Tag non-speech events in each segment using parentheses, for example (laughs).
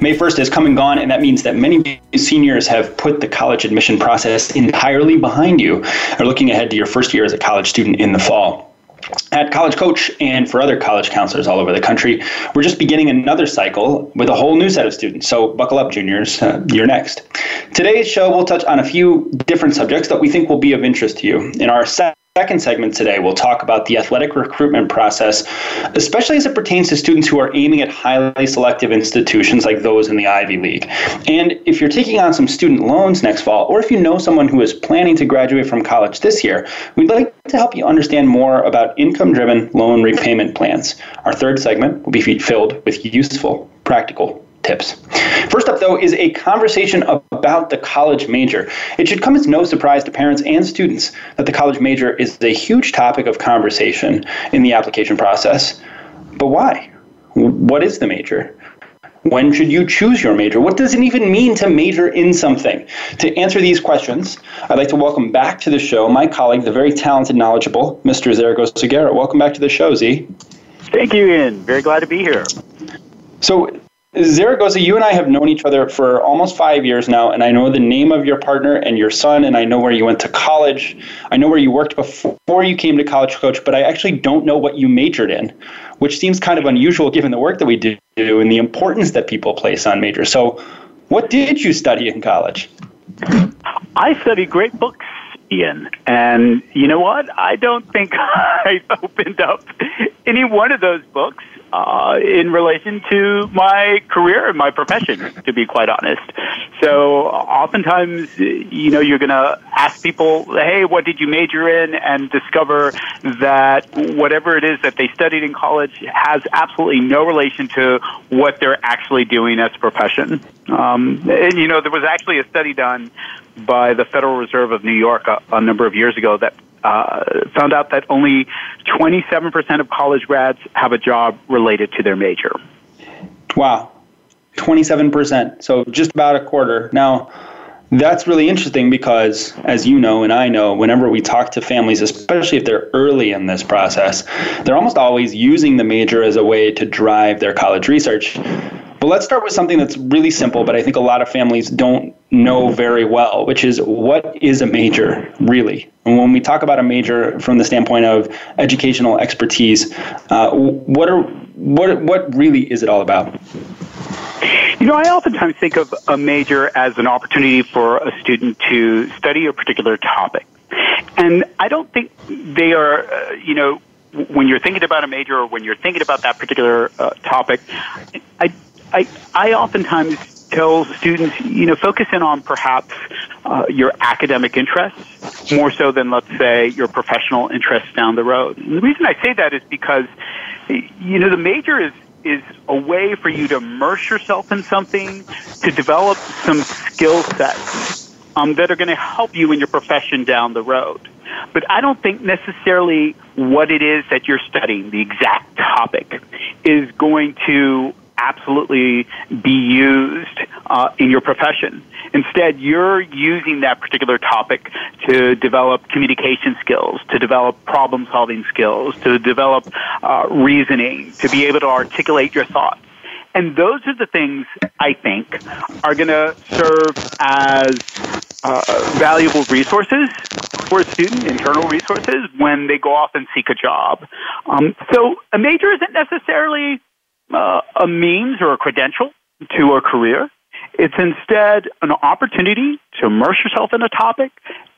May 1st has come and gone, and that means that many seniors have put the college admission process entirely behind you, are looking ahead to your first year as a college student in the fall. At College Coach and for other college counselors all over the country, we're just beginning another cycle with a whole new set of students. So buckle up, juniors. Uh, you're next. Today's show will touch on a few different subjects that we think will be of interest to you. In our second segment today, we'll talk about the athletic recruitment process, especially as it pertains to students who are aiming at highly selective institutions like those in the Ivy League. And if you're taking on some student loans next fall, or if you know someone who is planning to graduate from college this year, we'd like to help you understand more about income driven loan repayment plans. Our third segment will be filled with useful, practical tips. First up, though, is a conversation about the college major. It should come as no surprise to parents and students that the college major is a huge topic of conversation in the application process. But why? What is the major? When should you choose your major? What does it even mean to major in something? To answer these questions, I'd like to welcome back to the show my colleague, the very talented, knowledgeable Mr. Zaragoza Guerra. Welcome back to the show, Z. Thank you, Ian. Very glad to be here. So, Zaragoza, you and I have known each other for almost five years now, and I know the name of your partner and your son, and I know where you went to college. I know where you worked before you came to College Coach, but I actually don't know what you majored in, which seems kind of unusual given the work that we do and the importance that people place on majors. So, what did you study in college? I studied great books, Ian. And you know what? I don't think (laughs) I opened up any one of those books uh, in relation to my career and my profession, to be quite honest. So oftentimes, you know, you're going to ask people, hey, what did you major in? And discover that whatever it is that they studied in college has absolutely no relation to what they're actually doing as a profession. Um, and, you know, there was actually a study done by the Federal Reserve of New York a, a number of years ago that uh, found out that only 27% of college grads have a job related to their major. Wow, 27%. So just about a quarter. Now, that's really interesting because, as you know and I know, whenever we talk to families, especially if they're early in this process, they're almost always using the major as a way to drive their college research. But let's start with something that's really simple, but I think a lot of families don't know very well, which is what is a major really? And when we talk about a major from the standpoint of educational expertise, uh, what are what what really is it all about? You know, I oftentimes think of a major as an opportunity for a student to study a particular topic. And I don't think they are, uh, you know, when you're thinking about a major or when you're thinking about that particular uh, topic, I, I, I oftentimes tell students, you know, focus in on perhaps uh, your academic interests more so than, let's say, your professional interests down the road. And the reason I say that is because, you know, the major is is a way for you to immerse yourself in something, to develop some skill sets um, that are going to help you in your profession down the road. But I don't think necessarily what it is that you're studying, the exact topic, is going to absolutely be used uh, in your profession. Instead, you're using that particular topic to develop communication skills, to develop problem solving skills, to develop uh, reasoning, to be able to articulate your thoughts. And those are the things I think are going to serve as uh, valuable resources for a student, internal resources, when they go off and seek a job. Um, so a major isn't necessarily uh, a means or a credential to a career. It's instead an opportunity to immerse yourself in a topic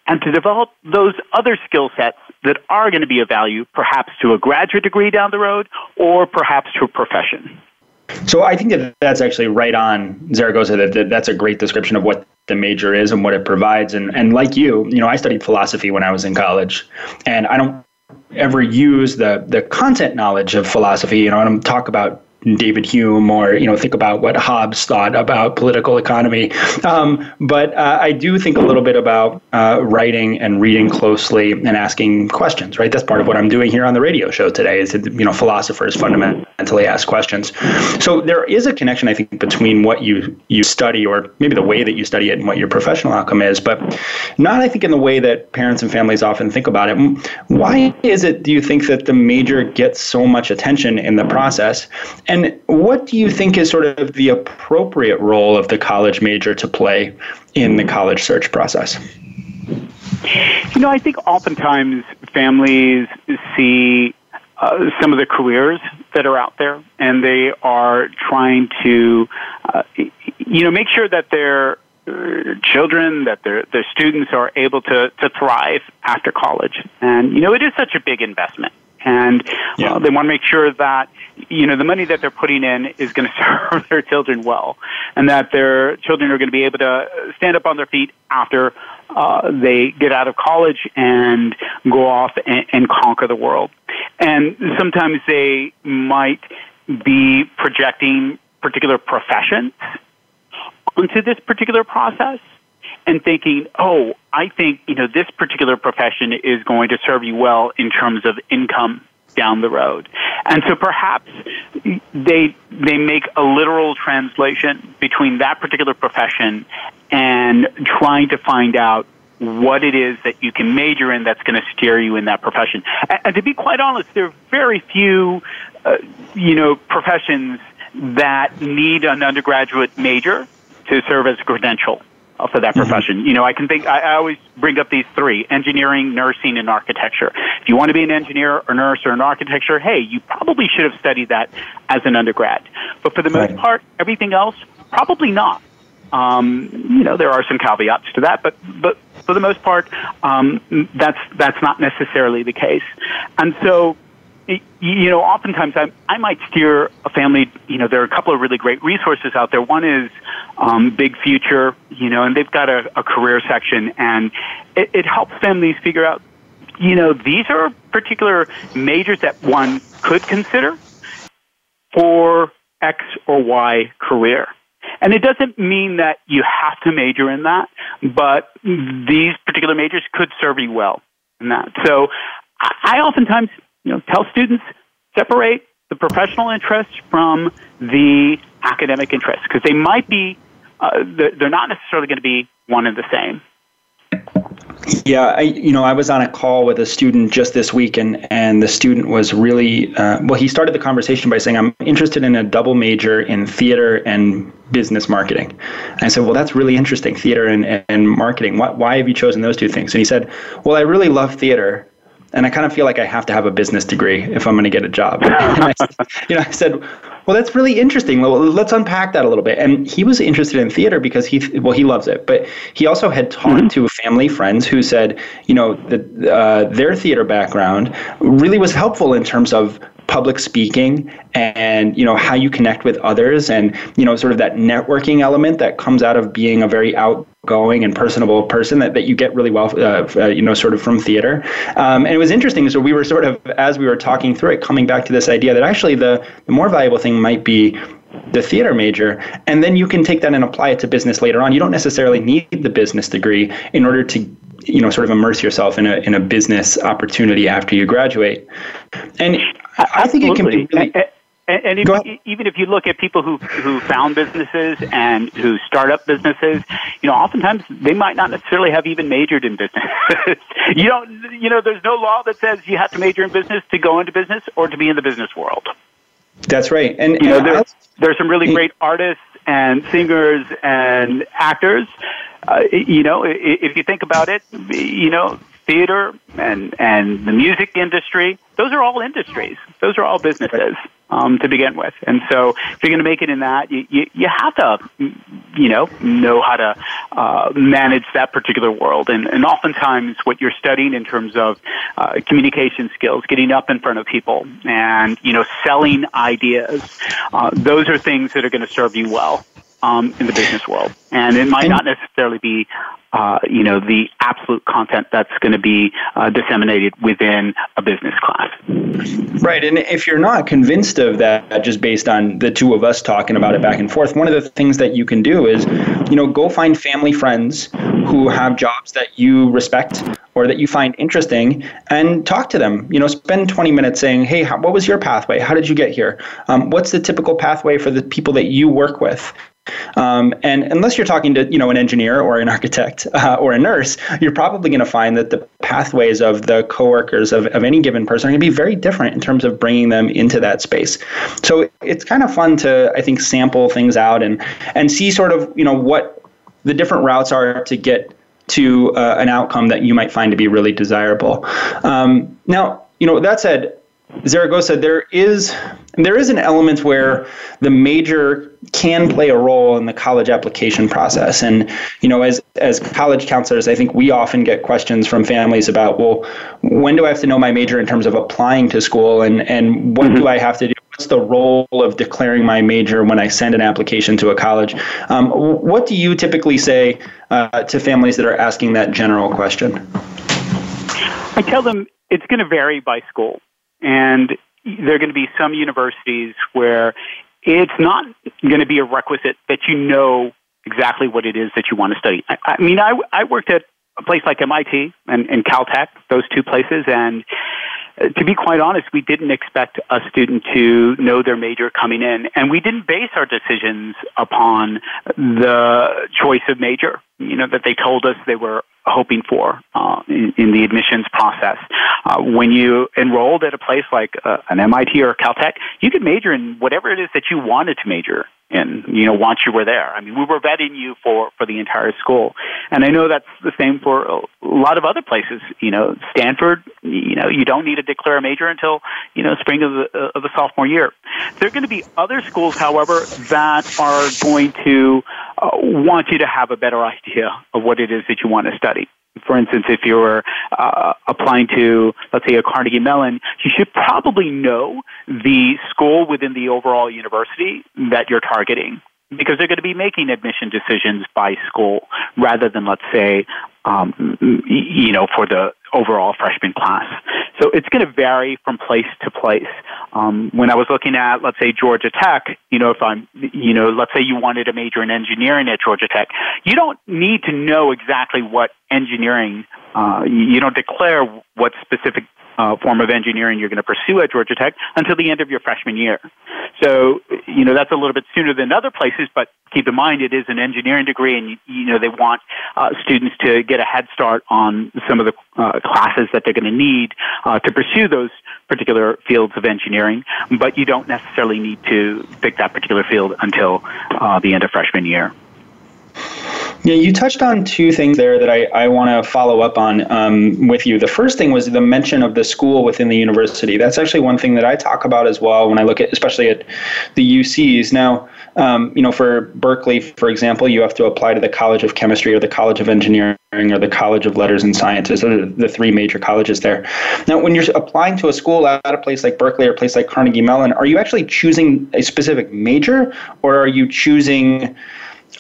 and to develop those other skill sets that are going to be of value, perhaps to a graduate degree down the road or perhaps to a profession. So I think that that's actually right on Zaragoza. That, that that's a great description of what the major is and what it provides. And and like you, you know, I studied philosophy when I was in college, and I don't ever use the the content knowledge of philosophy. You know, and talk about David Hume or you know think about what Hobbes thought about political economy. Um, but uh, I do think a little bit about uh, writing and reading closely and asking questions. Right, that's part of what I'm doing here on the radio show today. Is that, you know philosophers fundamentally ask questions. So there is a connection I think between what you you study or maybe the way that you study it and what your professional outcome is, but not I think in the way that parents and families often think about it. Why is it do you think that the major gets so much attention in the process? And what do you think is sort of the appropriate role of the college major to play in the college search process? You know, I think oftentimes families see uh, some of the careers that are out there, and they are trying to, uh, you know, make sure that their uh, children, that their their students are able to to thrive after college. And you know, it is such a big investment and yeah. uh, they want to make sure that you know the money that they're putting in is going (laughs) to serve their children well, and that their children are going to be able to stand up on their feet after uh, they get out of college and go off and, and conquer the world. And sometimes they might be projecting particular professions onto this particular process and thinking, oh, I think, you know, this particular profession is going to serve you well in terms of income down the road. And so perhaps they they make a literal translation between that particular profession and trying to find out what it is that you can major in that's going to steer you in that profession. And, and to be quite honest, there are very few, uh, you know, professions that need an undergraduate major to serve as a credential for that mm-hmm. profession. Mm-hmm. You know, I can think, I, I always bring up these three engineering, nursing, and architecture. If you want to be an engineer or nurse or an architecture, hey, you probably should have studied that as an undergrad. But for the most part, everything else, probably not. Um, you know, there are some caveats to that, but, but for the most part, um, that's, that's not necessarily the case. And so, you know, oftentimes I, I might steer a family. You know, there are a couple of really great resources out there. One is um, Big Future, you know, and they've got a, a career section, and it, it helps families figure out, you know, these are particular majors that one could consider for X or Y career. And it doesn't mean that you have to major in that, but these particular majors could serve you well in that. So I oftentimes you know, tell students separate the professional interests from the academic interests because they might be, uh, they're not necessarily going to be one and the same. Yeah, I you know I was on a call with a student just this week, and and the student was really uh, well. He started the conversation by saying, "I'm interested in a double major in theater and business marketing." And I said, "Well, that's really interesting, theater and and marketing. Why why have you chosen those two things?" And he said, "Well, I really love theater, and I kind of feel like I have to have a business degree if I'm going to get a job. (laughs) I, you know, I said, well, that's really interesting. Well, let's unpack that a little bit. And he was interested in theater because he, well, he loves it, but he also had talked mm-hmm. to family friends who said, you know, that uh, their theater background really was helpful in terms of public speaking and you know how you connect with others and you know sort of that networking element that comes out of being a very outgoing and personable person that, that you get really well uh, uh, you know sort of from theater. Um, and it was interesting so we were sort of as we were talking through it coming back to this idea that actually the, the more valuable thing might be the theater major and then you can take that and apply it to business later on. You don't necessarily need the business degree in order to you know sort of immerse yourself in a in a business opportunity after you graduate. And I think it can be really. And, and if, even if you look at people who who found businesses and who start up businesses, you know, oftentimes they might not necessarily have even majored in business. (laughs) you don't, you know, there's no law that says you have to major in business to go into business or to be in the business world. That's right, and you know, there's there's some really great artists and singers and actors. Uh, you know, if you think about it, you know, theater and and the music industry those are all industries. Those are all businesses um, to begin with. And so if you're going to make it in that you, you, you have to you know know how to uh, manage that particular world. And, and oftentimes what you're studying in terms of uh, communication skills getting up in front of people and you know selling ideas uh, those are things that are going to serve you well um, in the business world. And it might not necessarily be, uh, you know, the absolute content that's going to be uh, disseminated within a business class. Right. And if you're not convinced of that, just based on the two of us talking about it back and forth, one of the things that you can do is, you know, go find family friends who have jobs that you respect or that you find interesting and talk to them. You know, spend 20 minutes saying, hey, how, what was your pathway? How did you get here? Um, what's the typical pathway for the people that you work with? Um, and unless you're talking to you know an engineer or an architect (laughs) uh, or a nurse, you're probably going to find that the pathways of the coworkers of, of any given person are going to be very different in terms of bringing them into that space. So it's kind of fun to I think sample things out and and see sort of you know what the different routes are to get to uh, an outcome that you might find to be really desirable. Um, now, you know that said, Zaragoza, there is there is an element where the major can play a role in the college application process. And you know, as as college counselors, I think we often get questions from families about, well, when do I have to know my major in terms of applying to school, and and what mm-hmm. do I have to do? What's the role of declaring my major when I send an application to a college? Um, what do you typically say uh, to families that are asking that general question? I tell them it's going to vary by school. And there are going to be some universities where it's not going to be a requisite that you know exactly what it is that you want to study. I, I mean, I, I worked at a place like MIT and, and Caltech, those two places, and to be quite honest, we didn't expect a student to know their major coming in, and we didn't base our decisions upon the choice of major. You know that they told us they were hoping for uh, in, in, the admissions process. Uh, when you enrolled at a place like uh, an MIT or Caltech, you could major in whatever it is that you wanted to major in, you know, once you were there. I mean, we were vetting you for, for the entire school. And I know that's the same for a lot of other places. You know, Stanford, you know, you don't need to declare a major until, you know, spring of the, of the sophomore year. There are going to be other schools, however, that are going to uh, want you to have a better idea of what it is that you want to study. For instance, if you're uh, applying to, let's say, a Carnegie Mellon, you should probably know the school within the overall university that you're targeting because they're going to be making admission decisions by school rather than, let's say, um, you know, for the overall freshman class. So it's going to vary from place to place. Um, when I was looking at, let's say, Georgia Tech, you know, if I'm, you know, let's say you wanted a major in engineering at Georgia Tech, you don't need to know exactly what engineering, uh, you don't declare what specific uh, form of engineering you're going to pursue at Georgia Tech until the end of your freshman year. So, you know, that's a little bit sooner than other places, but keep in mind it is an engineering degree and, you know, they want uh, students to get a head start on some of the uh, classes that they're going to need uh, to pursue those particular fields of engineering, but you don't necessarily need to pick that particular field until uh, the end of freshman year. Yeah, you touched on two things there that I, I want to follow up on um, with you. The first thing was the mention of the school within the university. That's actually one thing that I talk about as well when I look at, especially at the UCs. Now, um, you know, for Berkeley, for example, you have to apply to the College of Chemistry or the College of Engineering or the College of Letters and Sciences. Are the three major colleges there. Now, when you're applying to a school at a place like Berkeley or a place like Carnegie Mellon, are you actually choosing a specific major or are you choosing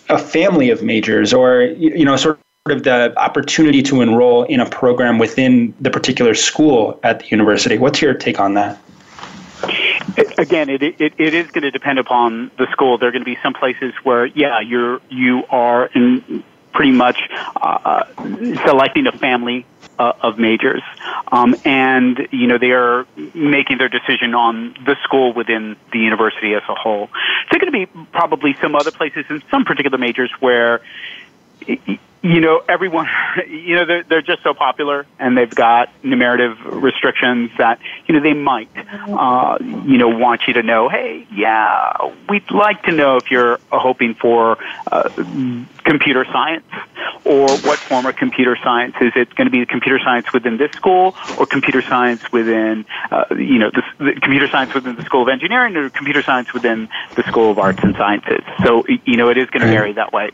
a family of majors or you know sort of the opportunity to enroll in a program within the particular school at the university what's your take on that again it, it, it is going to depend upon the school there are going to be some places where yeah you're you are in pretty much uh, selecting a family uh, of majors, um, and you know they are making their decision on the school within the university as a whole. There are going to be probably some other places in some particular majors where you know, everyone, (laughs) you know, they're, they're just so popular and they've got numerative restrictions that, you know, they might, uh, you know, want you to know, hey, yeah, we'd like to know if you're hoping for uh, computer science or what form of computer science. Is it going to be computer science within this school or computer science within, uh, you know, the, the computer science within the School of Engineering or computer science within the School of Arts and Sciences? So, you know, it is going to vary that way.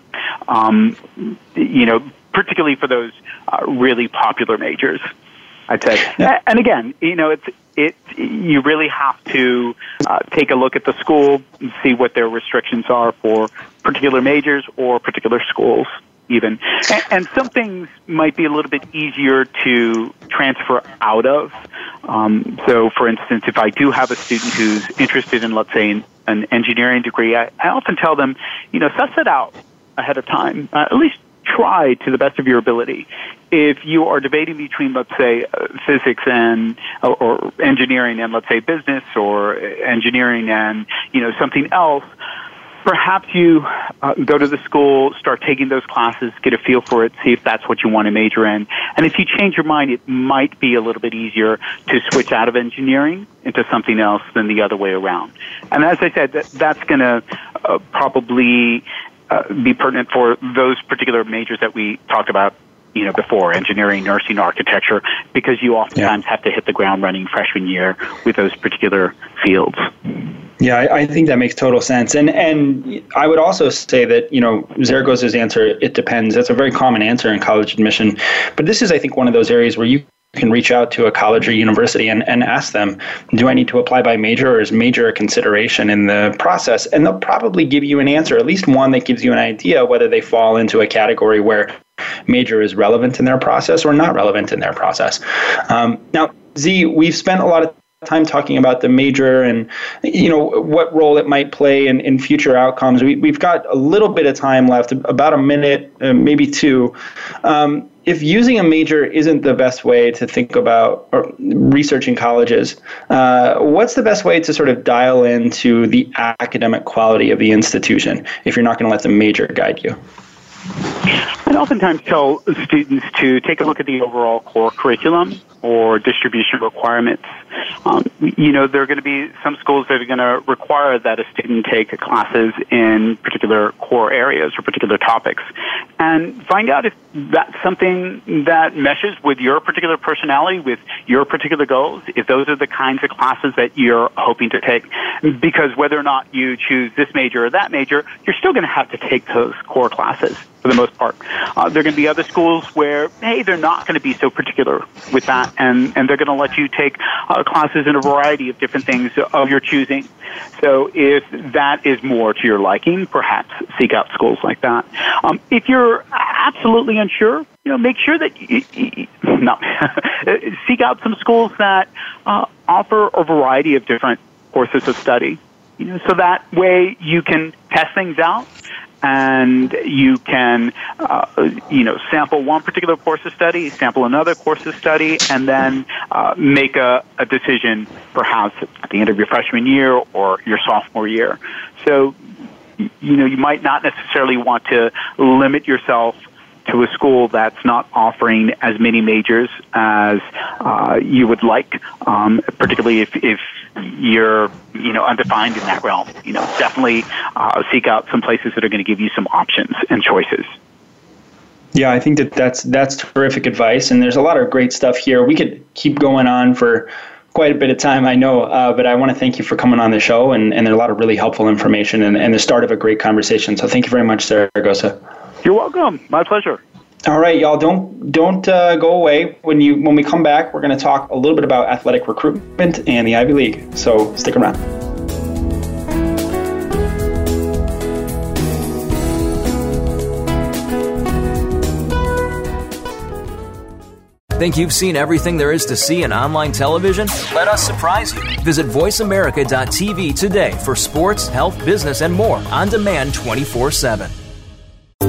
Um, you know, particularly for those uh, really popular majors. I'd say, yeah. and again, you know, it's it you really have to uh, take a look at the school and see what their restrictions are for particular majors or particular schools even. And, and some things might be a little bit easier to transfer out of. Um, so, for instance, if I do have a student who's interested in, let's say, an, an engineering degree, I, I often tell them, you know, suss it out ahead of time. Uh, at least try to the best of your ability. If you are debating between, let's say, uh, physics and or, or engineering and let's say business or engineering and you know something else, perhaps you uh, go to the school, start taking those classes, get a feel for it, see if that's what you want to major in. And if you change your mind, it might be a little bit easier to switch out of engineering into something else than the other way around. And as I said, that, that's going to uh, probably uh, be pertinent for those particular majors that we talked about you know, before engineering, nursing, architecture, because you oftentimes yeah. have to hit the ground running freshman year with those particular fields. Yeah, I, I, think that makes total sense, and and I would also say that you know Zaragoza's answer it depends. That's a very common answer in college admission, but this is I think one of those areas where you can reach out to a college or university and, and ask them, do I need to apply by major or is major a consideration in the process? And they'll probably give you an answer, at least one that gives you an idea whether they fall into a category where major is relevant in their process or not relevant in their process. Um, now, Z, we've spent a lot of time talking about the major and you know what role it might play in, in future outcomes we, we've got a little bit of time left about a minute uh, maybe two um, if using a major isn't the best way to think about researching colleges, uh, what's the best way to sort of dial into the academic quality of the institution if you're not going to let the major guide you? I oftentimes tell students to take a look at the overall core curriculum or distribution requirements. Um, you know, there are going to be some schools that are going to require that a student take classes in particular core areas or particular topics, and find out if that's something that meshes with your particular personality, with your particular goals. If those are the kinds of classes that you're hoping to take, because whether or not you choose this major or that major, you're still going to have to take those core classes for the most part. Uh, there are going to be other schools where, hey, they're not going to be so particular with that, and, and they're going to let you take uh, classes in a variety of different things of your choosing. So if that is more to your liking, perhaps seek out schools like that. Um, if you're absolutely unsure, you know, make sure that you, no, (laughs) seek out some schools that uh, offer a variety of different courses of study. You know, so that way you can test things out and you can, uh, you know, sample one particular course of study, sample another course of study, and then uh, make a, a decision perhaps at the end of your freshman year or your sophomore year. So, you know, you might not necessarily want to limit yourself to a school that's not offering as many majors as uh, you would like, um, particularly if, if you're you know undefined in that realm. You know, definitely uh, seek out some places that are going to give you some options and choices. Yeah, I think that that's that's terrific advice, and there's a lot of great stuff here. We could keep going on for quite a bit of time, I know, uh, but I want to thank you for coming on the show, and, and there's a lot of really helpful information and, and the start of a great conversation. So thank you very much, Zaragoza. You're welcome. My pleasure. All right, y'all. Don't don't uh, go away. When you when we come back, we're going to talk a little bit about athletic recruitment and the Ivy League. So stick around. Think you've seen everything there is to see in online television? Let us surprise you. Visit VoiceAmerica.tv today for sports, health, business, and more on demand 24 7.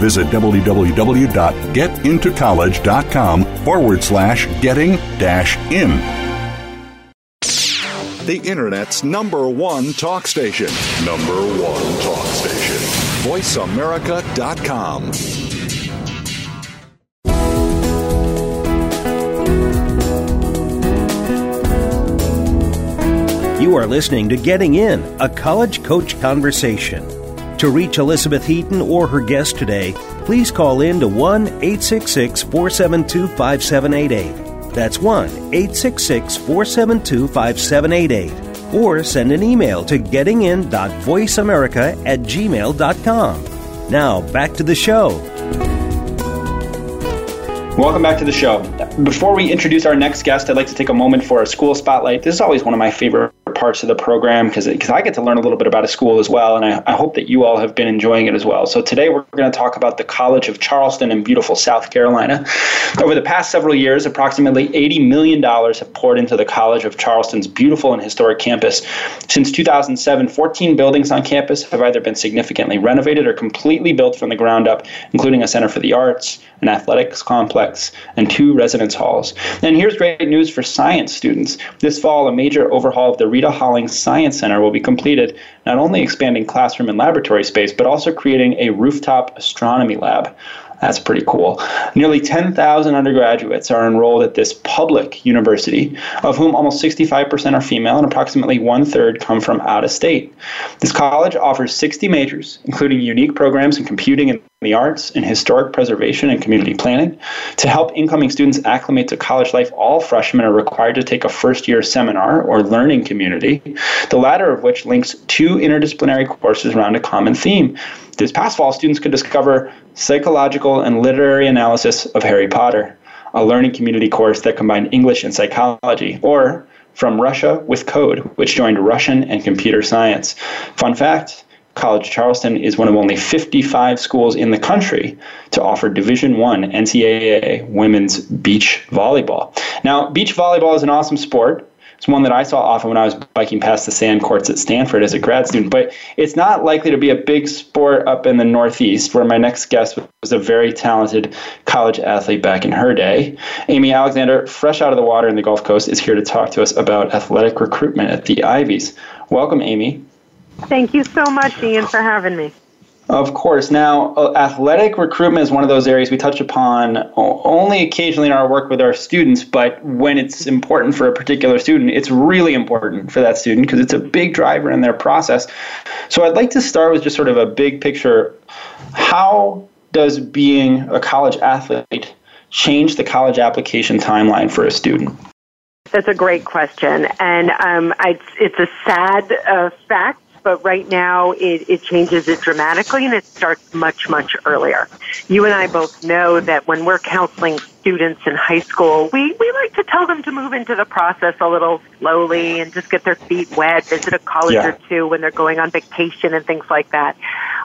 Visit www.getintocollege.com forward slash getting dash in. The Internet's number one talk station. Number one talk station. VoiceAmerica.com. You are listening to Getting In, a college coach conversation. To reach Elizabeth Heaton or her guest today, please call in to 1 866 472 5788. That's 1 866 472 5788. Or send an email to gettingin.voiceamerica at gmail.com. Now, back to the show. Welcome back to the show. Before we introduce our next guest, I'd like to take a moment for a school spotlight. This is always one of my favorite parts of the program because I get to learn a little bit about a school as well, and I, I hope that you all have been enjoying it as well. So today we're going to talk about the College of Charleston in beautiful South Carolina. Over the past several years, approximately $80 million have poured into the College of Charleston's beautiful and historic campus. Since 2007, 14 buildings on campus have either been significantly renovated or completely built from the ground up, including a Center for the Arts, an athletics complex, and two residence halls. And here's great news for science students. This fall, a major overhaul of the Rita Hollings Science Center will be completed, not only expanding classroom and laboratory space, but also creating a rooftop astronomy lab. That's pretty cool. Nearly 10,000 undergraduates are enrolled at this public university, of whom almost 65% are female and approximately one third come from out of state. This college offers 60 majors, including unique programs in computing and the arts, in historic preservation and community planning. To help incoming students acclimate to college life, all freshmen are required to take a first year seminar or learning community, the latter of which links two interdisciplinary courses around a common theme. This past fall, students could discover psychological and literary analysis of Harry Potter, a learning community course that combined English and psychology, or From Russia with Code, which joined Russian and computer science. Fun fact College Charleston is one of only 55 schools in the country to offer Division One NCAA women's beach volleyball. Now, beach volleyball is an awesome sport. It's one that I saw often when I was biking past the sand courts at Stanford as a grad student, but it's not likely to be a big sport up in the Northeast, where my next guest was a very talented college athlete back in her day. Amy Alexander, fresh out of the water in the Gulf Coast, is here to talk to us about athletic recruitment at the Ivies. Welcome, Amy. Thank you so much, Ian, for having me. Of course. Now, uh, athletic recruitment is one of those areas we touch upon only occasionally in our work with our students, but when it's important for a particular student, it's really important for that student because it's a big driver in their process. So, I'd like to start with just sort of a big picture. How does being a college athlete change the college application timeline for a student? That's a great question, and um, I, it's a sad uh, fact but right now it, it changes it dramatically and it starts much, much earlier. You and I both know that when we're counseling students in high school, we, we like to tell them to move into the process a little slowly and just get their feet wet, visit a college yeah. or two when they're going on vacation and things like that.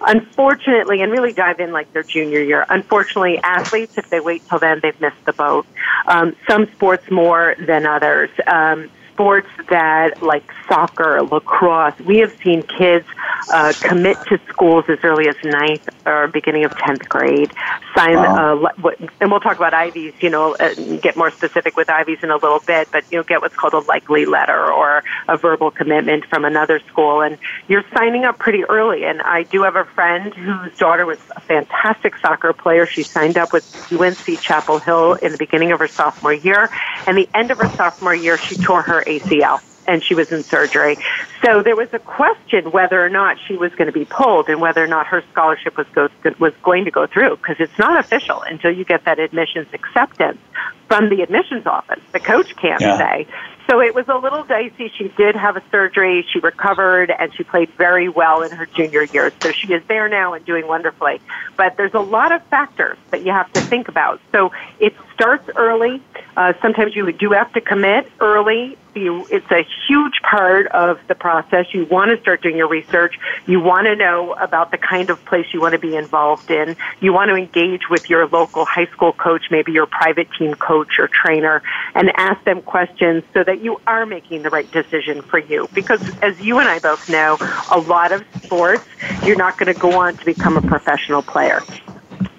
Unfortunately, and really dive in like their junior year, unfortunately, athletes, if they wait till then, they've missed the boat. Um, some sports more than others. Um, sports that, like soccer, lacrosse, we have seen kids uh, commit to schools as early as ninth or beginning of 10th grade. Sign, wow. uh, and we'll talk about Ivies, you know, uh, get more specific with Ivies in a little bit, but, you know, get what's called a likely letter or a verbal commitment from another school. And you're signing up pretty early. And I do have a friend whose daughter was a fantastic soccer player. She signed up with UNC Chapel Hill in the beginning of her sophomore year. And the end of her sophomore year, she tore her ACL and she was in surgery. So there was a question whether or not she was going to be pulled and whether or not her scholarship was go, was going to go through because it's not official until you get that admissions acceptance from the admissions office. The coach can't yeah. say. So it was a little dicey. She did have a surgery. She recovered and she played very well in her junior year. So she is there now and doing wonderfully. But there's a lot of factors that you have to think about. So it starts early. Uh, sometimes you do have to commit early. You, it's a huge part of the process. You want to start doing your research. You want to know about the kind of place you want to be involved in. You want to engage with your local high school coach, maybe your private team coach or trainer, and ask them questions so that you are making the right decision for you. Because as you and I both know, a lot of sports, you're not going to go on to become a professional player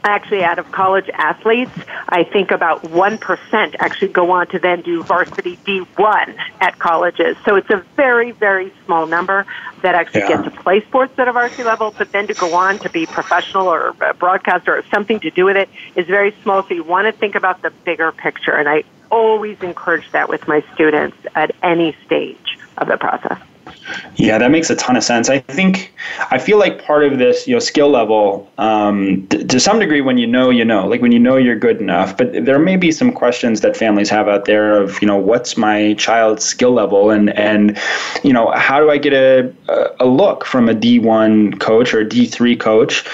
actually out of college athletes, I think about 1% actually go on to then do varsity D1 at colleges. So it's a very, very small number that actually yeah. get to play sports at a varsity level, but then to go on to be professional or a broadcaster or something to do with it is very small. So you want to think about the bigger picture. And I always encourage that with my students at any stage of the process. Yeah, that makes a ton of sense. I think I feel like part of this, you know, skill level, um, t- to some degree, when you know, you know, like when you know you're good enough. But there may be some questions that families have out there of, you know, what's my child's skill level, and and you know, how do I get a a look from a D1 coach or a D3 coach?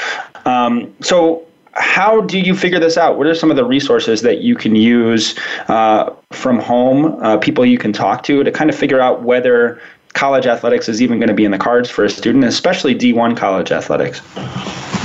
Um, so how do you figure this out? What are some of the resources that you can use uh, from home, uh, people you can talk to to kind of figure out whether college athletics is even going to be in the cards for a student, especially D1 college athletics.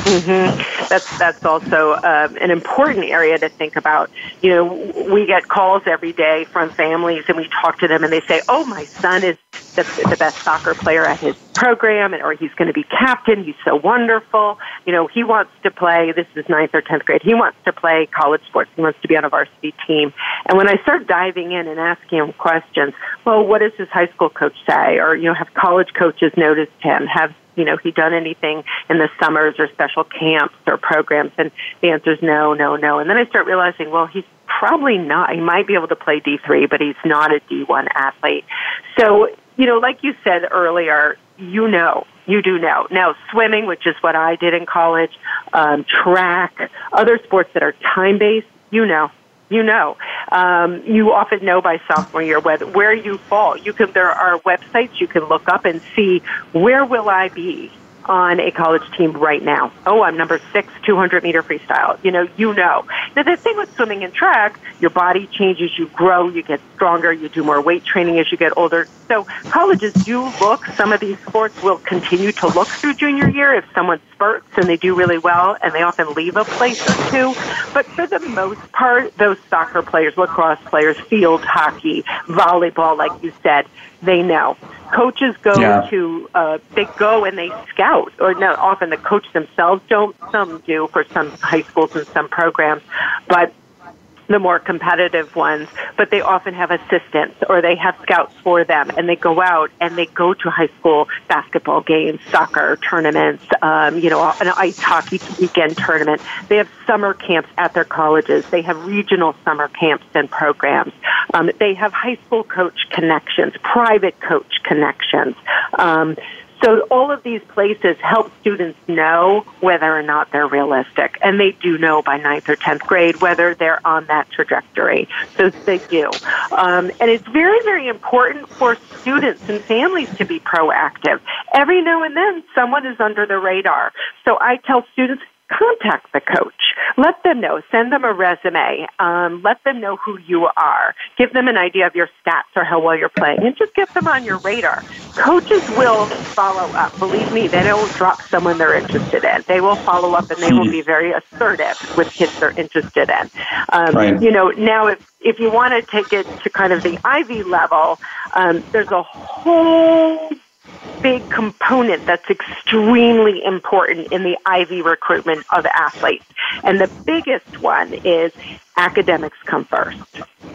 Mm-hmm. That's that's also uh, an important area to think about. You know, we get calls every day from families, and we talk to them, and they say, "Oh, my son is the, the best soccer player at his program, or he's going to be captain. He's so wonderful. You know, he wants to play. This is ninth or tenth grade. He wants to play college sports. He wants to be on a varsity team. And when I start diving in and asking him questions, well, what does his high school coach say? Or you know, have college coaches noticed him? Have you know, he done anything in the summers or special camps or programs? And the answer is no, no, no. And then I start realizing, well, he's probably not. He might be able to play D3, but he's not a D1 athlete. So, you know, like you said earlier, you know, you do know. Now, swimming, which is what I did in college, um, track, other sports that are time based, you know you know. Um, you often know by sophomore year whether, where you fall. You can there are websites you can look up and see where will I be on a college team right now. Oh, I'm number six, 200 meter freestyle. You know, you know. Now, the thing with swimming and track, your body changes, you grow, you get stronger, you do more weight training as you get older. So colleges do look, some of these sports will continue to look through junior year if someone spurts and they do really well and they often leave a place or two. But for the most part, those soccer players, lacrosse players, field hockey, volleyball, like you said, they know coaches go yeah. to uh, they go and they scout or no often the coach themselves don't some do for some high schools and some programs but the more competitive ones, but they often have assistants or they have scouts for them and they go out and they go to high school basketball games, soccer tournaments, um, you know, an ice hockey weekend tournament. They have summer camps at their colleges. They have regional summer camps and programs. Um, they have high school coach connections, private coach connections. Um, so all of these places help students know whether or not they're realistic. And they do know by ninth or 10th grade whether they're on that trajectory. So they do. Um, and it's very, very important for students and families to be proactive. Every now and then someone is under the radar. So I tell students, contact the coach. Let them know. Send them a resume. Um, let them know who you are. Give them an idea of your stats or how well you're playing, and just get them on your radar. Coaches will follow up. Believe me, they don't drop someone they're interested in. They will follow up, and they will be very assertive with kids they're interested in. Um, right. You know, now if if you want to take it to kind of the Ivy level, um, there's a whole big component that's extremely important in the Ivy recruitment of athletes. And the biggest one is academics come first.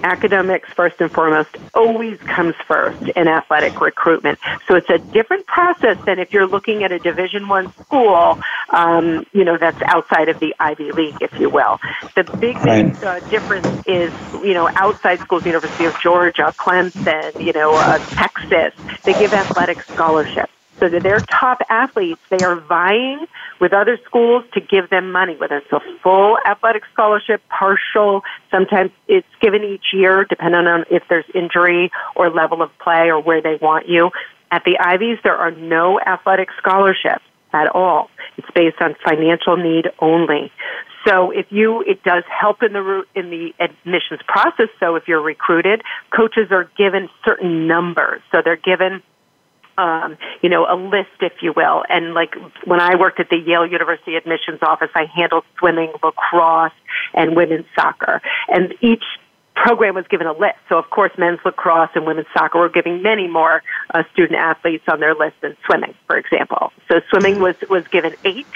Academics, first and foremost, always comes first in athletic recruitment. So it's a different process than if you're looking at a Division One school, um, you know, that's outside of the Ivy League, if you will. The big, big uh, difference is, you know, outside schools, University of Georgia, Clemson, you know, uh, Texas, they give athletic scholarships. So that their top athletes, they are vying with other schools to give them money, whether it's a full athletic scholarship, partial, sometimes it's given each year, depending on if there's injury or level of play or where they want you. At the Ivies, there are no athletic scholarships at all. It's based on financial need only. So if you, it does help in the in the admissions process. So if you're recruited, coaches are given certain numbers. So they're given um, you know, a list, if you will. And like when I worked at the Yale University admissions office, I handled swimming, lacrosse, and women's soccer. And each program was given a list. So, of course, men's lacrosse and women's soccer were giving many more uh, student athletes on their list than swimming, for example. So, swimming was, was given eight,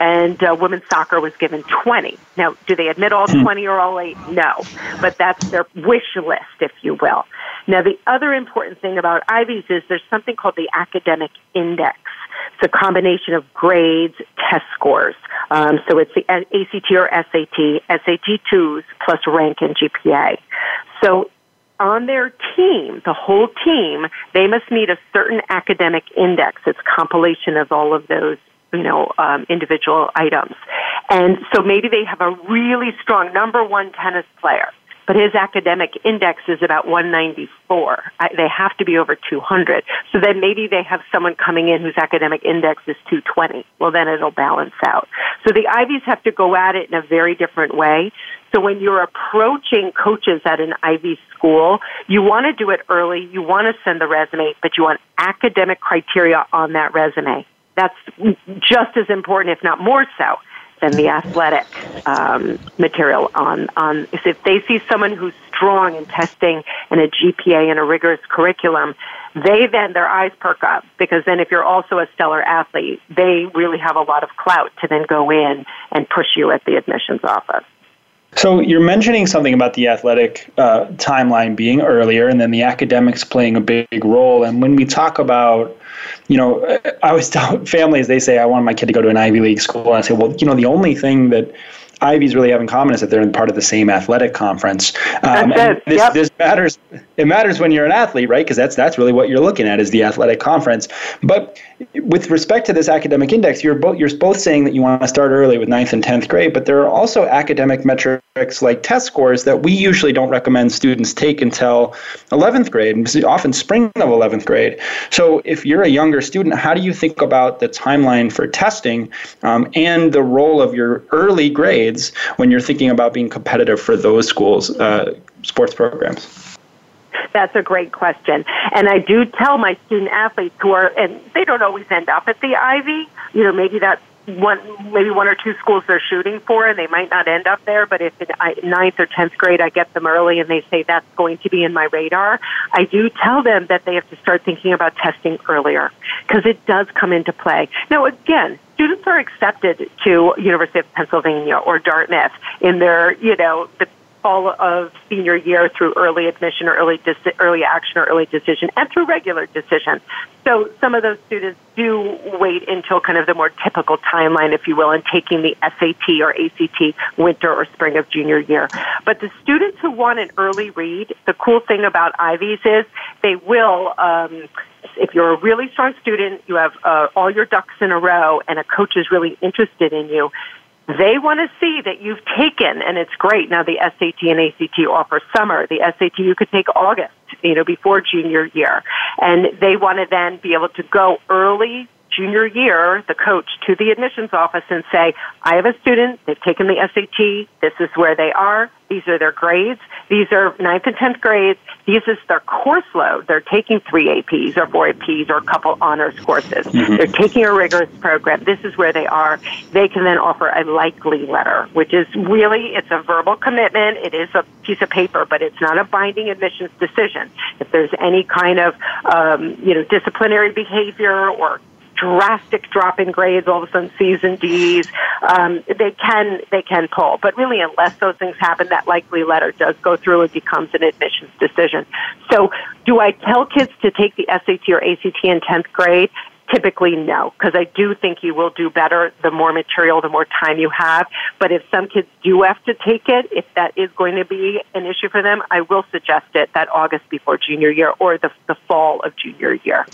and uh, women's soccer was given 20. Now, do they admit all hmm. 20 or all eight? No. But that's their wish list, if you will. Now, the other important thing about Ivies is there's something called the academic index. It's a combination of grades, test scores. Um, so it's the ACT or SAT, SAT 2s plus rank and GPA. So on their team, the whole team, they must meet a certain academic index. It's compilation of all of those you know, um, individual items. And so maybe they have a really strong number one tennis player but his academic index is about 194. I, they have to be over 200. So then maybe they have someone coming in whose academic index is 220. Well, then it'll balance out. So the Ivies have to go at it in a very different way. So when you're approaching coaches at an Ivy school, you want to do it early. You want to send the resume, but you want academic criteria on that resume. That's just as important, if not more so, than the athletic um, material on on if they see someone who's strong in testing and a GPA and a rigorous curriculum, they then their eyes perk up because then if you're also a stellar athlete, they really have a lot of clout to then go in and push you at the admissions office. So you're mentioning something about the athletic uh, timeline being earlier, and then the academics playing a big role. And when we talk about, you know, I always (laughs) tell families they say I want my kid to go to an Ivy League school, and I say, well, you know, the only thing that Ivies really have in common is that they're in part of the same athletic conference. Um, and this, yep. this matters. It matters when you're an athlete, right? Because that's that's really what you're looking at is the athletic conference. But with respect to this academic index, you're both you're both saying that you want to start early with ninth and tenth grade, but there are also academic metrics like test scores that we usually don't recommend students take until 11th grade, often spring of 11th grade. So if you're a younger student, how do you think about the timeline for testing um, and the role of your early grades when you're thinking about being competitive for those schools' uh, sports programs? That's a great question. And I do tell my student athletes who are, and they don't always end up at the Ivy, you know, maybe that's one, maybe one or two schools they're shooting for, and they might not end up there. But if in ninth or tenth grade I get them early, and they say that's going to be in my radar, I do tell them that they have to start thinking about testing earlier because it does come into play. Now, again, students are accepted to University of Pennsylvania or Dartmouth in their, you know, the fall of senior year through early admission or early deci- early action or early decision and through regular decision. So some of those students do wait until kind of the more typical timeline, if you will, in taking the SAT or ACT winter or spring of junior year. But the students who want an early read, the cool thing about Ivies is they will. Um, if you're a really strong student, you have uh, all your ducks in a row, and a coach is really interested in you, they want to see that you've taken, and it's great. Now the SAT and ACT offer summer. The SAT you could take August, you know, before junior year. And they want to then be able to go early junior year, the coach to the admissions office and say, I have a student, they've taken the SAT, this is where they are, these are their grades. These are ninth and tenth grades. This is their course load. They're taking three APs or four APs or a couple honors courses. Mm-hmm. They're taking a rigorous program. This is where they are. They can then offer a likely letter, which is really it's a verbal commitment. It is a piece of paper, but it's not a binding admissions decision. If there's any kind of um, you know disciplinary behavior or drastic drop in grades, all of a sudden C's and D's, um, they can they can pull. But really, unless those things happen, that likely letter does go through and becomes an admissions decision. So, do I tell kids to take the SAT or ACT in tenth grade? Typically, no, because I do think you will do better the more material, the more time you have. But if some kids do have to take it, if that is going to be an issue for them, I will suggest it that August before junior year or the, the fall of junior year.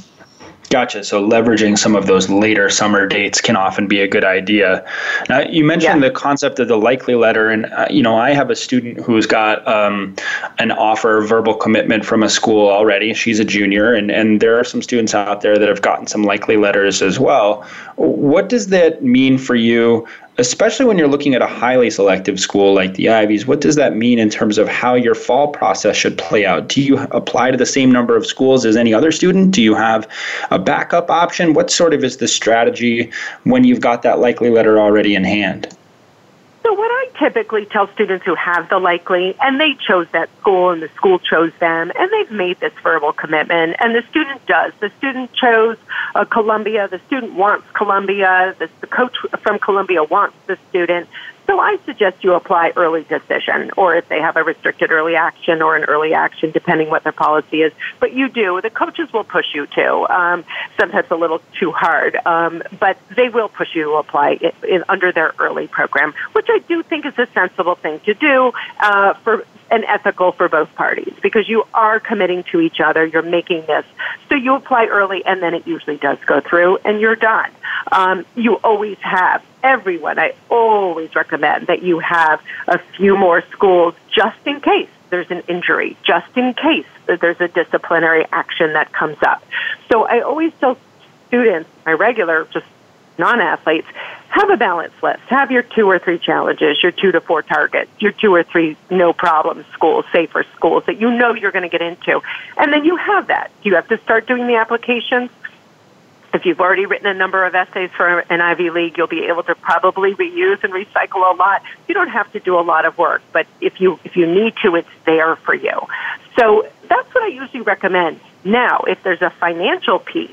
Gotcha. So leveraging some of those later summer dates can often be a good idea. Now, you mentioned yeah. the concept of the likely letter, and uh, you know, I have a student who's got um, an offer, verbal commitment from a school already. She's a junior, and and there are some students out there that have gotten some likely letters as well. What does that mean for you especially when you're looking at a highly selective school like the Ivies, what does that mean in terms of how your fall process should play out? Do you apply to the same number of schools as any other student? Do you have a backup option? What sort of is the strategy when you've got that likely letter already in hand? What I typically tell students who have the likely, and they chose that school and the school chose them, and they've made this verbal commitment, and the student does. The student chose uh, Columbia. The student wants Columbia. The, the coach from Columbia wants the student. So I suggest you apply early decision, or if they have a restricted early action or an early action, depending what their policy is. But you do. The coaches will push you to. Um, sometimes a little too hard, um, but they will push you to apply under their early program, which I do think is a sensible thing to do uh, for and ethical for both parties because you are committing to each other. You're making this. So you apply early and then it usually does go through and you're done. Um, you always have everyone. I always recommend that you have a few more schools just in case there's an injury, just in case there's a disciplinary action that comes up. So I always tell students, my regular, just non-athletes, have a balance list. Have your two or three challenges, your two to four targets, your two or three no problem schools, safer schools that you know you're going to get into. And then you have that. Do you have to start doing the applications. If you've already written a number of essays for an Ivy League, you'll be able to probably reuse and recycle a lot. You don't have to do a lot of work, but if you if you need to, it's there for you. So that's what I usually recommend. Now, if there's a financial piece,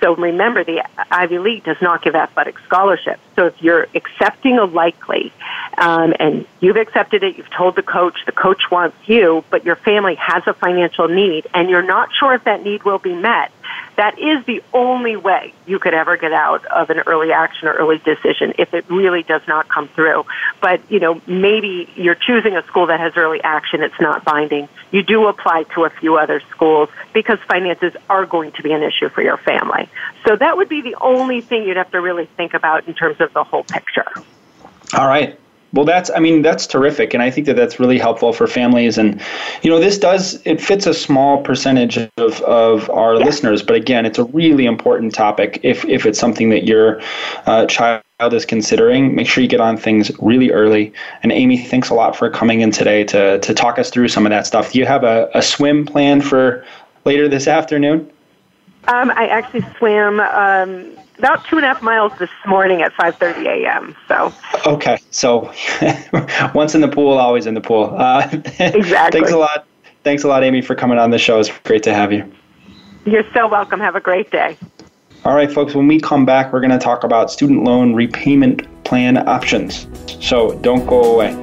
so remember, the Ivy League does not give athletic scholarships. So if you're accepting a likely, um, and you've accepted it, you've told the coach, the coach wants you, but your family has a financial need, and you're not sure if that need will be met, that is the only way you could ever get out of an early action or early decision if it really does not come through. But, you know, maybe you're choosing a school that has early action, it's not binding. You do apply to a few other schools because finances are going to be an issue for your family. So that would be the only thing you'd have to really think about in terms of the whole picture. All right. Well, that's, I mean, that's terrific. And I think that that's really helpful for families. And, you know, this does, it fits a small percentage of, of our yeah. listeners. But again, it's a really important topic if, if it's something that your uh, child is considering. Make sure you get on things really early. And Amy, thanks a lot for coming in today to, to talk us through some of that stuff. Do you have a, a swim plan for later this afternoon? Um, I actually swam um, about two and a half miles this morning at 5:30 a.m. So okay, so (laughs) once in the pool, always in the pool. Uh, (laughs) exactly. thanks a lot. Thanks a lot, Amy, for coming on the show. It's great to have you. You're so welcome. Have a great day. All right, folks. When we come back, we're going to talk about student loan repayment plan options. So don't go away.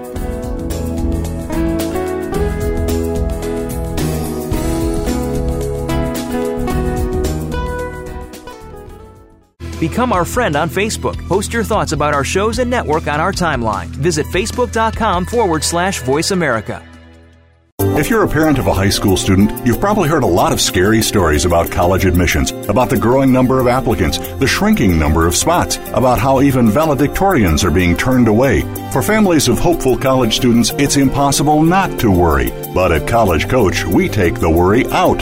Become our friend on Facebook. Post your thoughts about our shows and network on our timeline. Visit facebook.com forward slash voice America. If you're a parent of a high school student, you've probably heard a lot of scary stories about college admissions, about the growing number of applicants, the shrinking number of spots, about how even valedictorians are being turned away. For families of hopeful college students, it's impossible not to worry. But at College Coach, we take the worry out.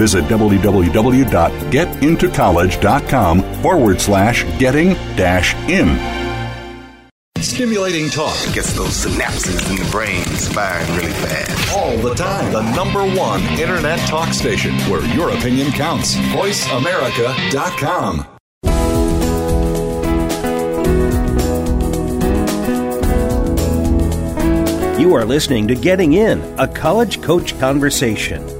Visit www.getintocollege.com forward slash getting dash in. Stimulating talk gets those synapses in the brain firing really fast. All the time. The number one internet talk station where your opinion counts. VoiceAmerica.com. You are listening to Getting In, a college coach conversation.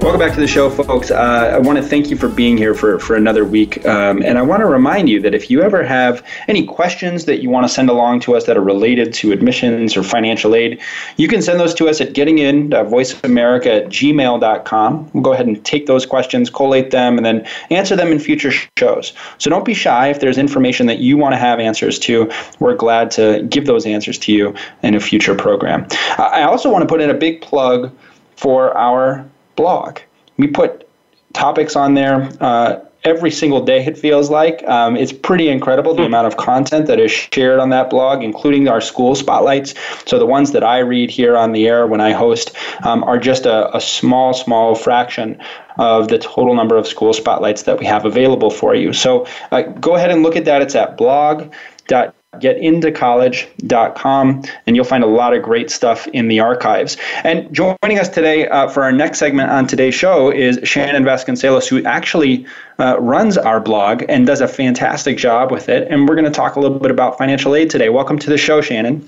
Welcome back to the show, folks. Uh, I want to thank you for being here for, for another week. Um, and I want to remind you that if you ever have any questions that you want to send along to us that are related to admissions or financial aid, you can send those to us at gettingin.voiceamerica at gmail.com. We'll go ahead and take those questions, collate them, and then answer them in future shows. So don't be shy if there's information that you want to have answers to. We're glad to give those answers to you in a future program. I also want to put in a big plug for our blog. We put topics on there uh, every single day, it feels like. Um, it's pretty incredible the amount of content that is shared on that blog, including our school spotlights. So the ones that I read here on the air when I host um, are just a, a small, small fraction of the total number of school spotlights that we have available for you. So uh, go ahead and look at that. It's at blog.com getintocollege.com, and you'll find a lot of great stuff in the archives. And joining us today uh, for our next segment on today's show is Shannon Vasconcelos, who actually uh, runs our blog and does a fantastic job with it. And we're going to talk a little bit about financial aid today. Welcome to the show, Shannon.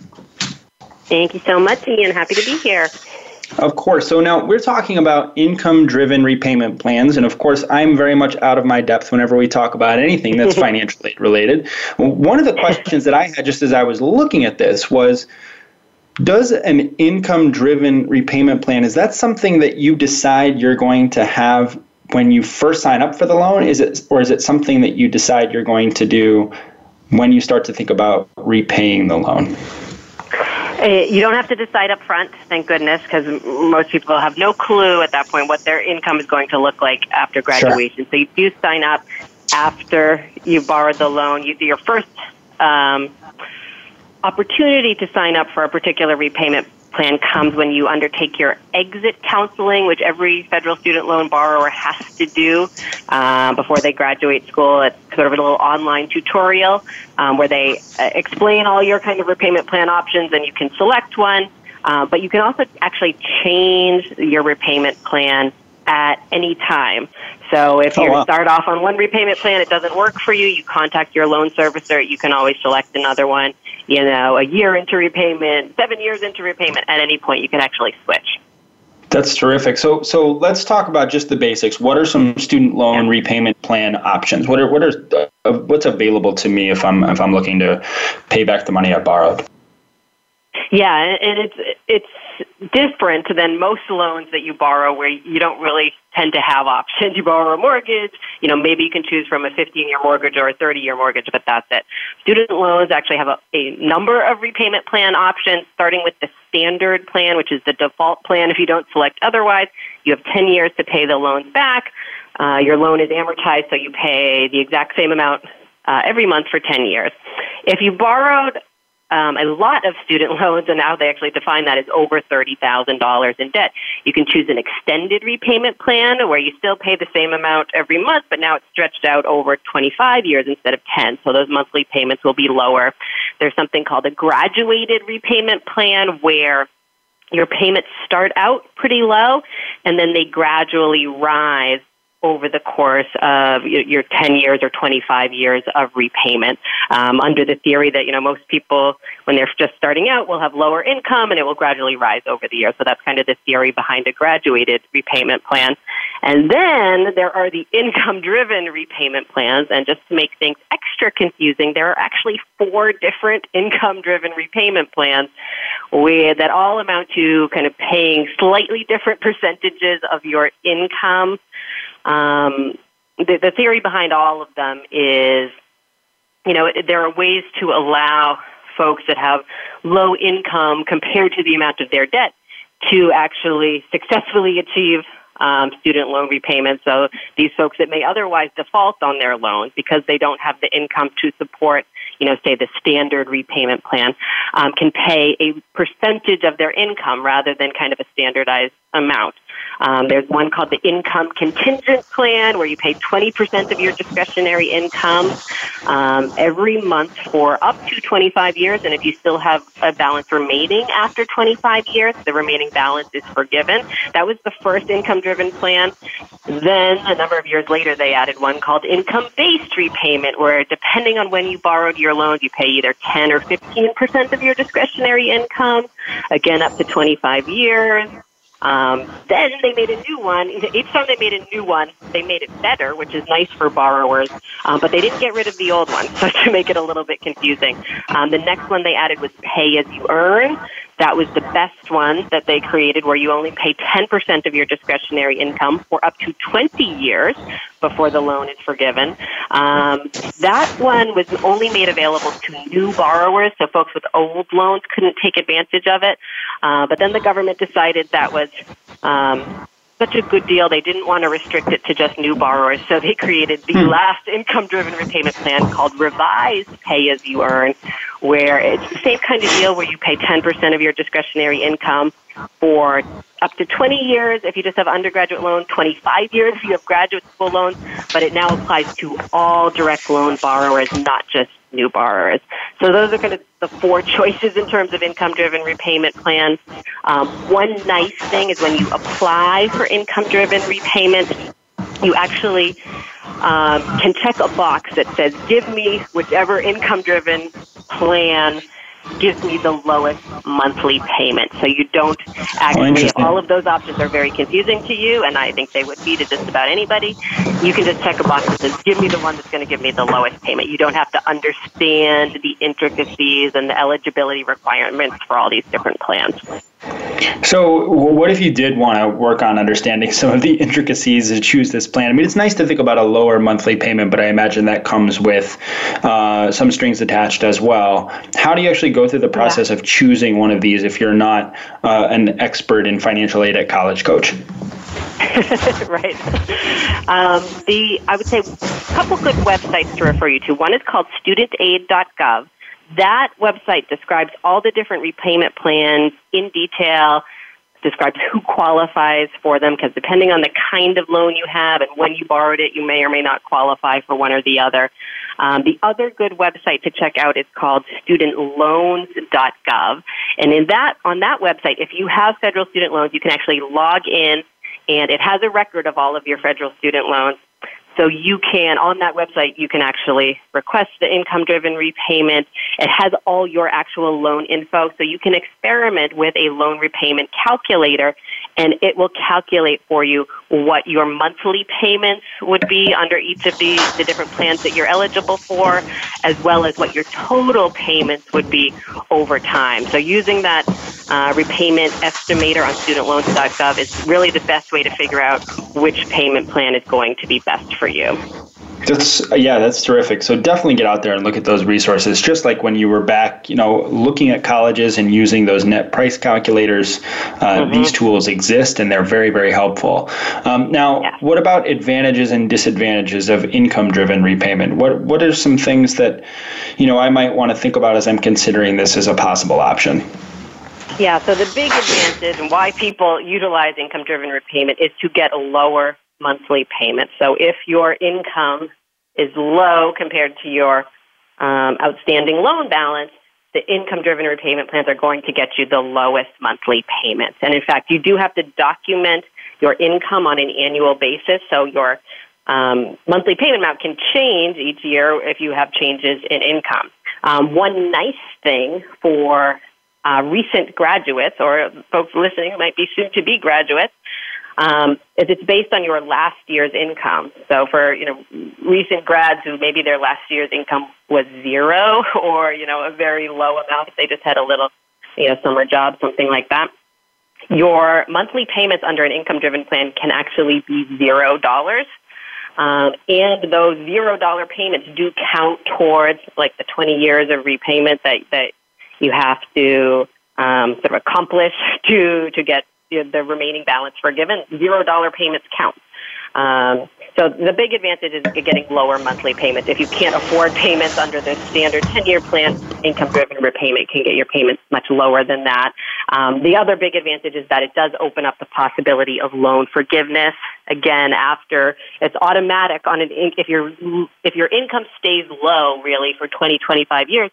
Thank you so much, Ian. Happy to be here. Of course. So now we're talking about income driven repayment plans. And of course, I'm very much out of my depth whenever we talk about anything that's (laughs) financially related. One of the questions that I had just as I was looking at this was Does an income driven repayment plan, is that something that you decide you're going to have when you first sign up for the loan? Is it, or is it something that you decide you're going to do when you start to think about repaying the loan? Uh, you don't have to decide up front, thank goodness, because most people have no clue at that point what their income is going to look like after graduation. Sure. So you do sign up after you've borrowed the loan. You do your first um, opportunity to sign up for a particular repayment plan comes when you undertake your exit counseling, which every federal student loan borrower has to do uh, before they graduate school. It's sort of a little online tutorial um, where they uh, explain all your kind of repayment plan options, and you can select one. Uh, but you can also actually change your repayment plan at any time. So if oh, you wow. start off on one repayment plan, it doesn't work for you, you contact your loan servicer. You can always select another one you know, a year into repayment, seven years into repayment, at any point you can actually switch. That's terrific. So, so let's talk about just the basics. What are some student loan repayment plan options? What are what are uh, what's available to me if I'm if I'm looking to pay back the money I borrowed? Yeah, and it's it's different than most loans that you borrow where you don't really tend to have options. (laughs) You borrow a mortgage, you know, maybe you can choose from a 15 year mortgage or a 30 year mortgage, but that's it. Student loans actually have a, a number of repayment plan options, starting with the standard plan, which is the default plan. If you don't select otherwise, you have 10 years to pay the loans back. Uh, your loan is amortized, so you pay the exact same amount uh, every month for 10 years. If you borrowed um, a lot of student (laughs) loans, and now they actually define that as over $30,000 in debt. You can choose an extended repayment plan where you still pay the same amount every month, but now it's stretched out over 25 years instead of 10, so those monthly payments will be lower. There's something called a graduated repayment plan where your payments start out pretty low and then they gradually rise over the course of your 10 years or 25 years of repayment. Um, under the theory that you know most people when they're just starting out will have lower income and it will gradually rise over the years. So that's kind of the theory behind a graduated repayment plan. And then there are the (laughs) income driven repayment plans. And just to make things extra confusing there are actually four different (laughs) income driven repayment plans that all amount to kind of paying slightly different percentages of your income um, the, the theory behind all of them is, you know, there are ways to allow folks that have low income compared to the amount of their debt to actually successfully achieve um, student loan repayment. So these folks that may otherwise default on their loan because they don't have the income to support, you know, say the standard repayment plan, um, can pay a percentage of their income rather than kind of a standardized amount. Um, there's one called the income contingent plan where you pay 20% of your discretionary income um, every month for up to 25 years. And if you still have a balance remaining after 25 years, the remaining balance is forgiven. That was the first income driven plan. Then a number of years later, they added one called income based repayment where depending on when you borrowed your loans, you pay either 10 or 15% of your discretionary income, again up to 25 years. Um, then they made a new one. Each time they made a new one, they made it better, which is nice for borrowers. Um, but they didn't get rid of the old one, (laughs) so to make it a little bit confusing. Um, the next one they added was pay as you earn. That was the best one that they created where you only pay 10% of your discretionary income for up to 20 years before the loan is forgiven. Um, that one was only made available to new borrowers, so folks with old loans couldn't take advantage of it. Uh, but then the government decided that was um, such a good deal, they didn't want to restrict it to just new borrowers, so they created the hmm. last income driven repayment plan called Revised Pay As You Earn, where it's the same kind of deal where you pay 10% of your discretionary income for up to 20 years if you just have undergraduate loan, 25 years if you have graduate school loans, but it now applies to all direct loan borrowers, not just new borrowers. So those are kind of the four choices in terms of income-driven repayment plans. Um, one nice thing is when you apply for income-driven repayment, you actually um, can check a box that says, give me whichever income-driven plan gives me the lowest monthly payment. So you don't actually, oh, all of those options are very confusing to you, and I think they would be to just about anybody. You can just check a box that says, give me the one that's going to give me the lowest payment. You don't have to understand the intricacies and the eligibility requirements for all these different plans. So, what if you did want to work on understanding some of the intricacies to choose this plan? I mean, it's nice to think about a lower monthly payment, but I imagine that comes with uh, some strings attached as well. How do you actually go through the process yeah. of choosing one of these if you're not uh, an expert in financial aid at College Coach? (laughs) right. Um, the I would say a couple good websites to refer you to. One is called studentaid.gov that website describes all the different repayment plans in detail, describes who qualifies for them, because depending on the kind of loan you have and when you borrowed it, you may or may not qualify for one or the other. Um, the other good website to check out is called studentloans.gov. And in that, on that website, if you have federal student loans, you can actually log in and it has a record of all of your federal student loans. So you can, on that website, you can actually request the income driven repayment. It has all your actual loan info. So you can experiment with a loan repayment calculator and it will calculate for you what your monthly payments would be under each of the, the different plans that you're eligible for, as well as what your total payments would be over time. So using that uh, repayment estimator on studentloans.gov is really the best way to figure out which payment plan is going to be best for you. That's yeah, that's terrific. So definitely get out there and look at those resources. Just like when you were back, you know, looking at colleges and using those net price calculators. Uh, mm-hmm. These tools exist and they're very very helpful. Um, now, yeah. what about advantages and disadvantages of income-driven repayment? What what are some things that you know I might want to think about as I'm considering this as a possible option? Yeah, so the big advantage and why people utilize income driven repayment is to get a lower monthly payment. So if your income is low compared to your um, outstanding loan balance, the income driven repayment plans are going to get you the lowest monthly payments. And in fact, you do have to document your income on an annual basis. So your um, monthly payment amount can change each year if you have changes in income. Um, one nice thing for uh, recent graduates or folks listening who might be soon to be graduates um, is it's based on your last year's income. So for you know recent grads who maybe their last year's income was zero (laughs) or you know a very low amount, if they just had a little you know summer job, something like that. Your monthly payments under an income-driven plan can actually be zero dollars. Um, and those zero dollar payments do count towards like the 20 years of repayment that, that you have to um, sort of accomplish (laughs) to, to get the remaining balance forgiven. Zero dollar payments count. Um, so the big advantage is getting lower monthly payments. If you can't afford payments under the standard 10-year plan, income-driven repayment can get your payments much lower than that. Um, the other big advantage is that it does open up the possibility of loan forgiveness. Again, after it's automatic on an if your if your income stays low really for 20 25 years,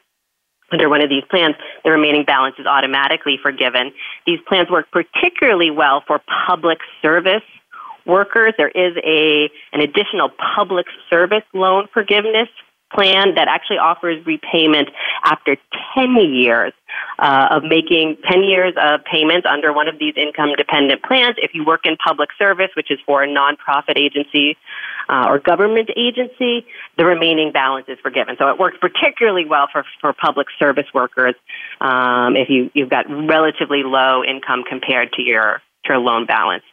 under one of these plans, the remaining balance is automatically forgiven. These plans work particularly well for public service workers. There is a an additional public service loan forgiveness plan that actually offers repayment after 10 years uh, of making 10 years of payments under one of these income dependent plans. If you work in public service, which is for a nonprofit agency uh, or government agency, the remaining balance is forgiven. So it works particularly well for, for public service workers um, if you, you've got relatively low income compared to your, to your loan balance.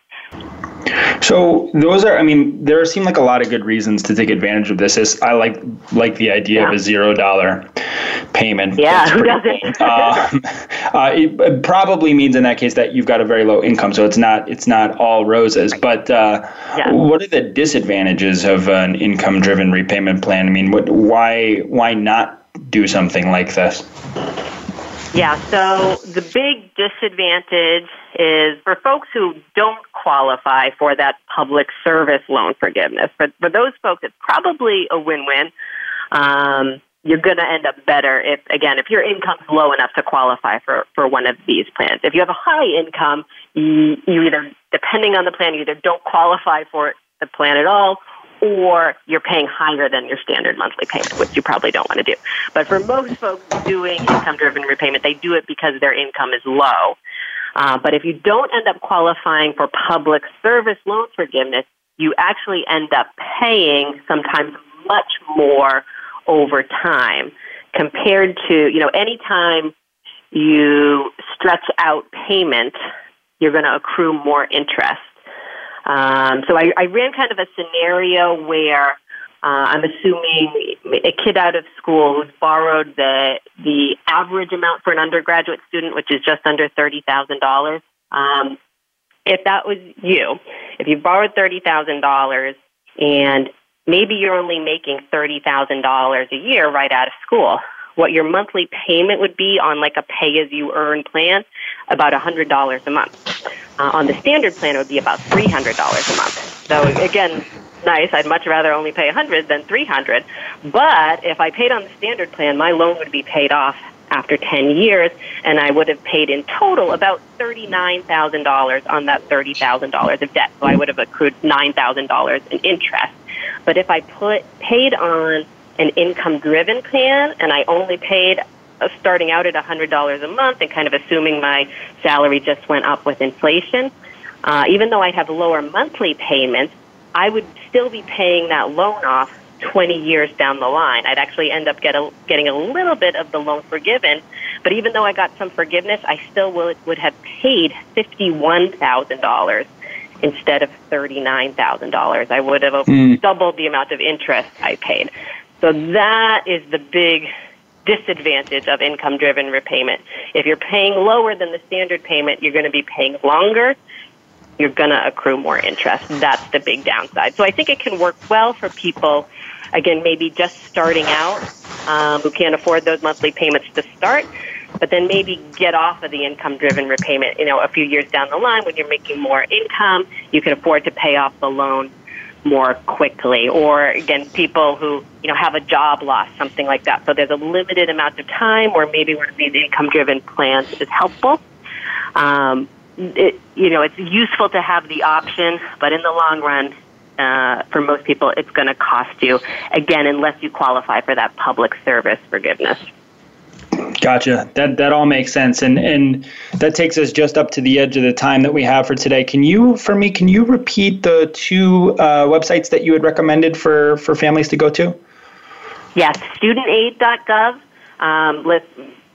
So those are, I mean, there seem like a lot of good reasons to take advantage of this. Is I like like the idea yeah. of a zero dollar payment. Yeah, who doesn't? um, (laughs) uh, it, it, probably means in that case that you've got a very low income, so it's not it's not all roses. But uh, yeah. what are the disadvantages of an income driven repayment plan? I mean, what, why why not do something like this? Yeah, so the big disadvantage is for folks who don't qualify for that public service loan forgiveness. But for those folks, it's probably a win win. Um, you're going to end up better if, again, if your income's low enough to qualify for, for one of these plans. If you have a high income, you, you either, depending on the plan, you either don't qualify for the plan at all or you're paying higher than your standard monthly payment, which you probably don't want to do. But for most folks doing income driven repayment, they do it because their income is low. Uh, but if you don't end up qualifying for public service loan forgiveness, you actually end up paying sometimes much more over time compared to, you know, anytime you stretch out payment, you're going to accrue more interest. Um, so I, I ran kind of a scenario where uh, I'm assuming a kid out of school who's borrowed the the average amount for an undergraduate student, which is just under thirty thousand dollars. Um, if that was you, if you borrowed thirty thousand dollars and maybe you're only making thirty thousand dollars a year right out of school, what your monthly payment would be on like a pay as you earn plan, about $100 a month. Uh, on the standard plan, it would be about $300 a month. So again, nice. I'd much rather only pay 100 than 300. But if I paid on the standard plan, my loan would be paid off after 10 years, and I would have paid in total about $39,000 on that $30,000 of debt. So I would have accrued $9,000 in interest. But if I put paid on an income driven plan and I only paid uh, starting out at $100 a month and kind of assuming my salary just went up with inflation, uh, even though I'd have lower monthly payments, I would still be paying that loan off 20 years down the line. I'd actually end up get a, getting a little bit of the loan forgiven, but even though I got some forgiveness, I still would, would have paid $51,000 instead of $39,000. I would have mm. doubled the amount of interest I paid. So that is the big disadvantage of income driven repayment. If you're paying lower than the standard payment, you're going to be paying longer. You're going to accrue more interest. That's the big downside. So I think it can work well for people, again, maybe just starting out um, who can't afford those monthly payments to start, but then maybe get off of the income driven repayment, you know, a few years down the line when you're making more income, you can afford to pay off the loan more quickly or again people who you know have a job loss something like that. So there's a limited amount of time or maybe one of these income driven plans is helpful. Um, it, you know it's useful to have the option but in the long run uh, for most people it's going to cost you again unless you qualify for that public service forgiveness Gotcha. That that all makes sense, and and that takes us just up to the edge of the time that we have for today. Can you, for me, can you repeat the two uh, websites that you had recommended for for families to go to? Yes, studentaid.gov um, list,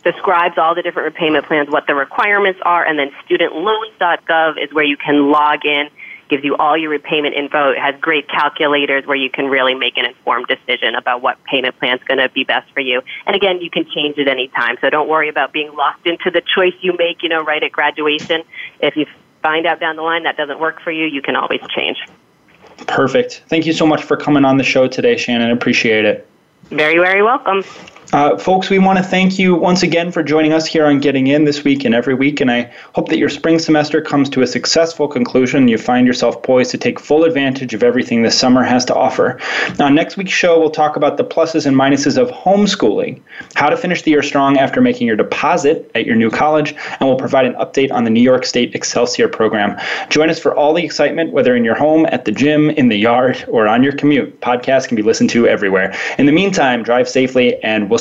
describes all the different repayment plans, what the requirements are, and then studentloans.gov is where you can log in gives you all your repayment info. It has great calculators where you can really make an informed decision about what payment plan is going to be best for you. And again, you can change it anytime. So don't worry about being locked into the choice you make, you know, right at graduation. If you find out down the line that doesn't work for you, you can always change. Perfect. Thank you so much for coming on the show today, Shannon. Appreciate it. Very, very welcome. Uh, folks, we want to thank you once again for joining us here on Getting In this week and every week, and I hope that your spring semester comes to a successful conclusion and you find yourself poised to take full advantage of everything this summer has to offer. Now, next week's show, we'll talk about the pluses and minuses of homeschooling, how to finish the year strong after making your deposit at your new college, and we'll provide an update on the New York State Excelsior program. Join us for all the excitement, whether in your home, at the gym, in the yard, or on your commute. Podcasts can be listened to everywhere. In the meantime, drive safely, and we'll